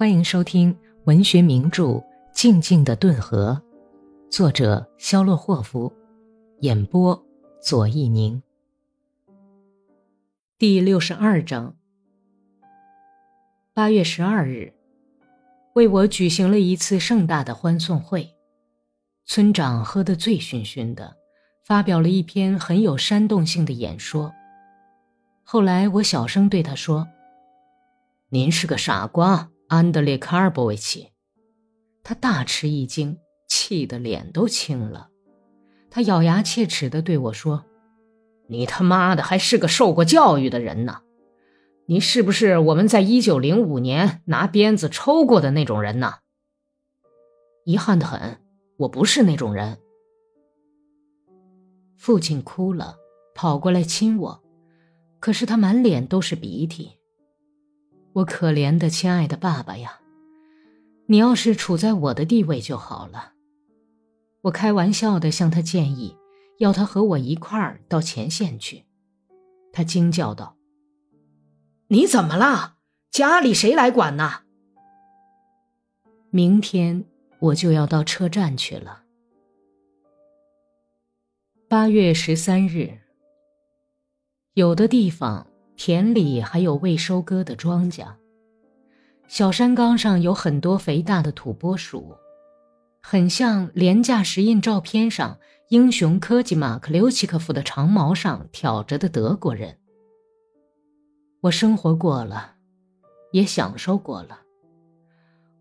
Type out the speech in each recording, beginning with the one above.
欢迎收听文学名著《静静的顿河》，作者肖洛霍夫，演播左一宁。第六十二章。八月十二日，为我举行了一次盛大的欢送会，村长喝得醉醺醺的，发表了一篇很有煽动性的演说。后来我小声对他说：“您是个傻瓜。”安德烈·卡尔波维奇，他大吃一惊，气得脸都青了。他咬牙切齿地对我说：“你他妈的还是个受过教育的人呢！你是不是我们在一九零五年拿鞭子抽过的那种人呢？”遗憾的很，我不是那种人。父亲哭了，跑过来亲我，可是他满脸都是鼻涕。我可怜的亲爱的爸爸呀，你要是处在我的地位就好了。我开玩笑的向他建议，要他和我一块儿到前线去。他惊叫道：“你怎么了？家里谁来管呢？”明天我就要到车站去了。八月十三日，有的地方。田里还有未收割的庄稼，小山岗上有很多肥大的土拨鼠，很像廉价石印照片上英雄科技马克留奇科夫的长矛上挑着的德国人。我生活过了，也享受过了。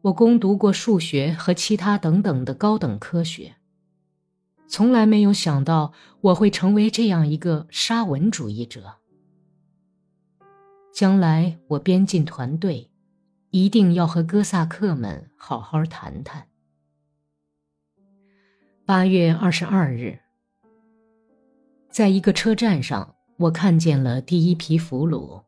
我攻读过数学和其他等等的高等科学，从来没有想到我会成为这样一个沙文主义者。将来我编进团队，一定要和哥萨克们好好谈谈。八月二十二日，在一个车站上，我看见了第一批俘虏，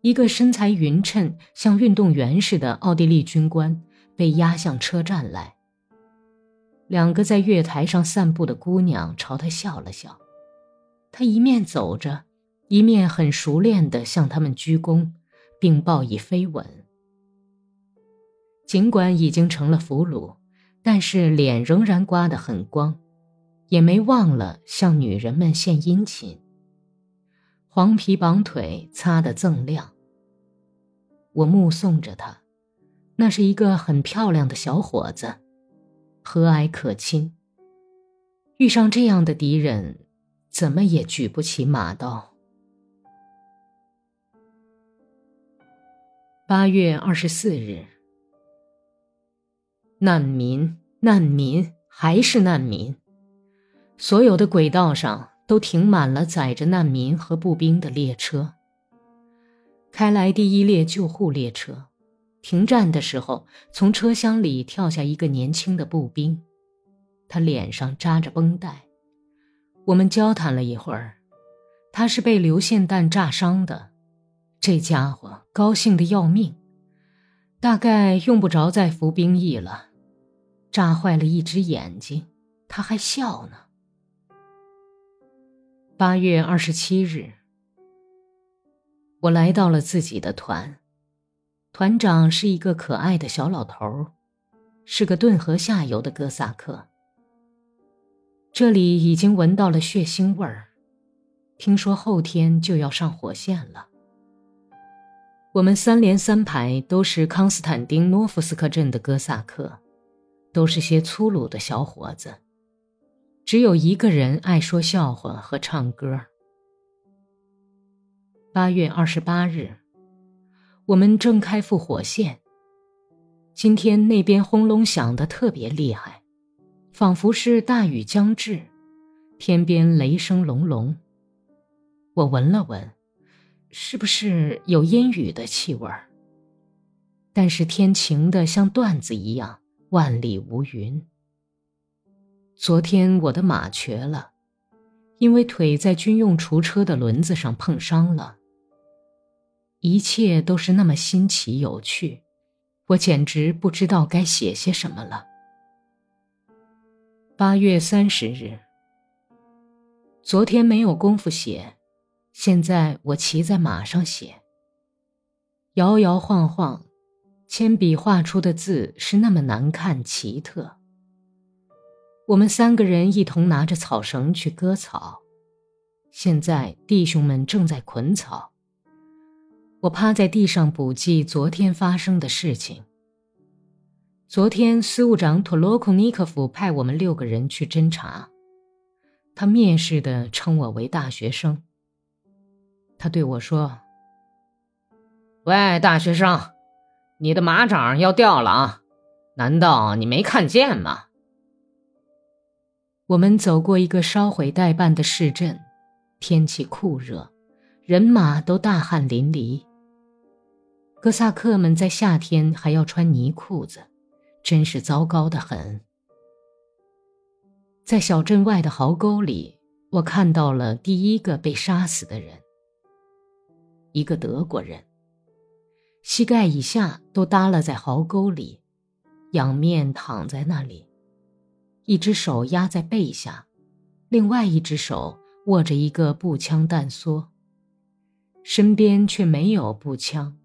一个身材匀称、像运动员似的奥地利军官被押向车站来。两个在月台上散步的姑娘朝他笑了笑，他一面走着。一面很熟练地向他们鞠躬，并报以飞吻。尽管已经成了俘虏，但是脸仍然刮得很光，也没忘了向女人们献殷勤。黄皮绑腿擦得锃亮。我目送着他，那是一个很漂亮的小伙子，和蔼可亲。遇上这样的敌人，怎么也举不起马刀。八月二十四日，难民，难民，还是难民。所有的轨道上都停满了载着难民和步兵的列车。开来第一列救护列车，停站的时候，从车厢里跳下一个年轻的步兵，他脸上扎着绷带。我们交谈了一会儿，他是被流线弹炸伤的。这家伙高兴的要命，大概用不着再服兵役了。炸坏了一只眼睛，他还笑呢。八月二十七日，我来到了自己的团，团长是一个可爱的小老头，是个顿河下游的哥萨克。这里已经闻到了血腥味儿，听说后天就要上火线了。我们三连三排都是康斯坦丁诺夫斯克镇的哥萨克，都是些粗鲁的小伙子，只有一个人爱说笑话和唱歌。八月二十八日，我们正开赴火线。今天那边轰隆响的特别厉害，仿佛是大雨将至，天边雷声隆隆。我闻了闻。是不是有阴雨的气味儿？但是天晴的像段子一样，万里无云。昨天我的马瘸了，因为腿在军用除车的轮子上碰伤了。一切都是那么新奇有趣，我简直不知道该写些什么了。八月三十日，昨天没有功夫写。现在我骑在马上写，摇摇晃晃，铅笔画出的字是那么难看奇特。我们三个人一同拿着草绳去割草，现在弟兄们正在捆草。我趴在地上补记昨天发生的事情。昨天，司务长托洛库尼科夫派我们六个人去侦查。他蔑视的称我为大学生。他对我说：“喂，大学生，你的马掌要掉了啊！难道你没看见吗？”我们走过一个烧毁待办的市镇，天气酷热，人马都大汗淋漓。哥萨克们在夏天还要穿泥裤子。真是糟糕的很。在小镇外的壕沟里，我看到了第一个被杀死的人。一个德国人，膝盖以下都耷拉在壕沟里，仰面躺在那里，一只手压在背下，另外一只手握着一个步枪弹梭，身边却没有步枪。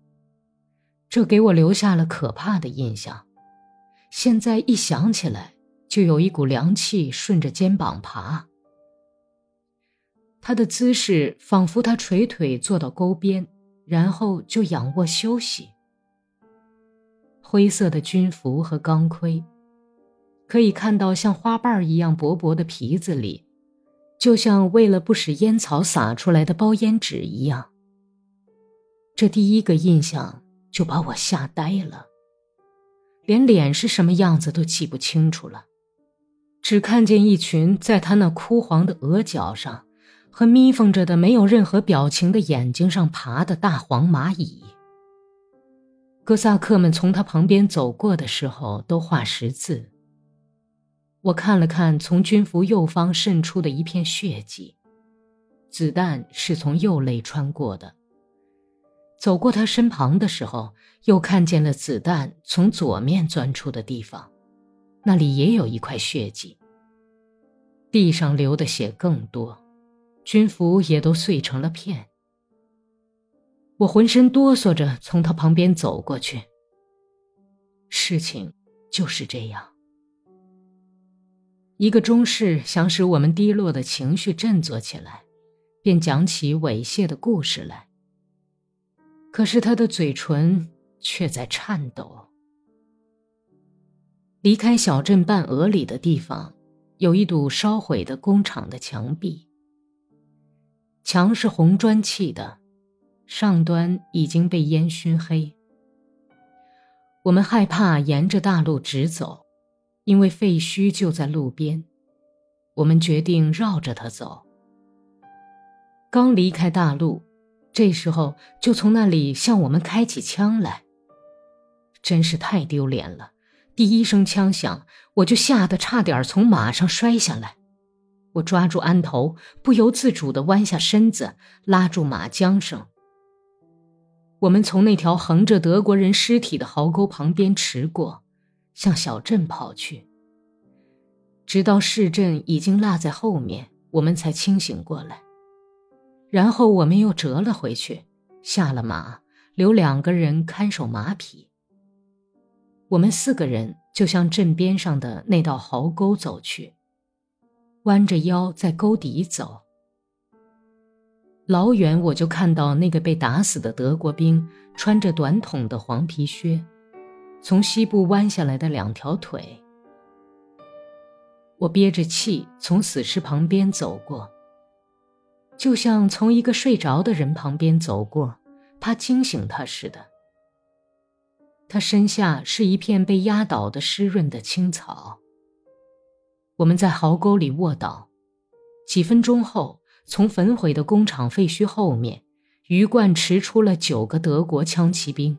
这给我留下了可怕的印象。现在一想起来，就有一股凉气顺着肩膀爬。他的姿势仿佛他垂腿坐到沟边，然后就仰卧休息。灰色的军服和钢盔，可以看到像花瓣一样薄薄的皮子里，就像为了不使烟草洒出来的包烟纸一样。这第一个印象就把我吓呆了。连脸是什么样子都记不清楚了，只看见一群在他那枯黄的额角上和眯缝着的没有任何表情的眼睛上爬的大黄蚂蚁。哥萨克们从他旁边走过的时候都画十字。我看了看从军服右方渗出的一片血迹，子弹是从右肋穿过的。走过他身旁的时候，又看见了子弹从左面钻出的地方，那里也有一块血迹。地上流的血更多，军服也都碎成了片。我浑身哆嗦着从他旁边走过去。事情就是这样。一个中士想使我们低落的情绪振作起来，便讲起猥亵的故事来。可是他的嘴唇却在颤抖。离开小镇半俄里的地方，有一堵烧毁的工厂的墙壁。墙是红砖砌的，上端已经被烟熏黑。我们害怕沿着大路直走，因为废墟就在路边。我们决定绕着它走。刚离开大路。这时候就从那里向我们开起枪来，真是太丢脸了！第一声枪响，我就吓得差点从马上摔下来。我抓住鞍头，不由自主地弯下身子，拉住马缰绳。我们从那条横着德国人尸体的壕沟旁边驰过，向小镇跑去。直到市镇已经落在后面，我们才清醒过来。然后我们又折了回去，下了马，留两个人看守马匹。我们四个人就向镇边上的那道壕沟走去，弯着腰在沟底走。老远我就看到那个被打死的德国兵穿着短筒的黄皮靴，从西部弯下来的两条腿。我憋着气从死尸旁边走过。就像从一个睡着的人旁边走过，怕惊醒他似的。他身下是一片被压倒的湿润的青草。我们在壕沟里卧倒，几分钟后，从焚毁的工厂废墟后面，鱼贯驰出了九个德国枪骑兵。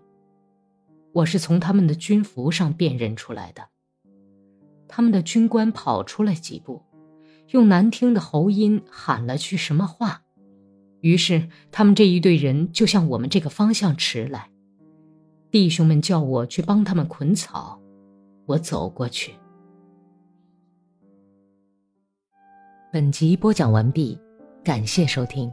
我是从他们的军服上辨认出来的。他们的军官跑出来几步。用难听的喉音喊了句什么话，于是他们这一队人就向我们这个方向驰来。弟兄们叫我去帮他们捆草，我走过去。本集播讲完毕，感谢收听。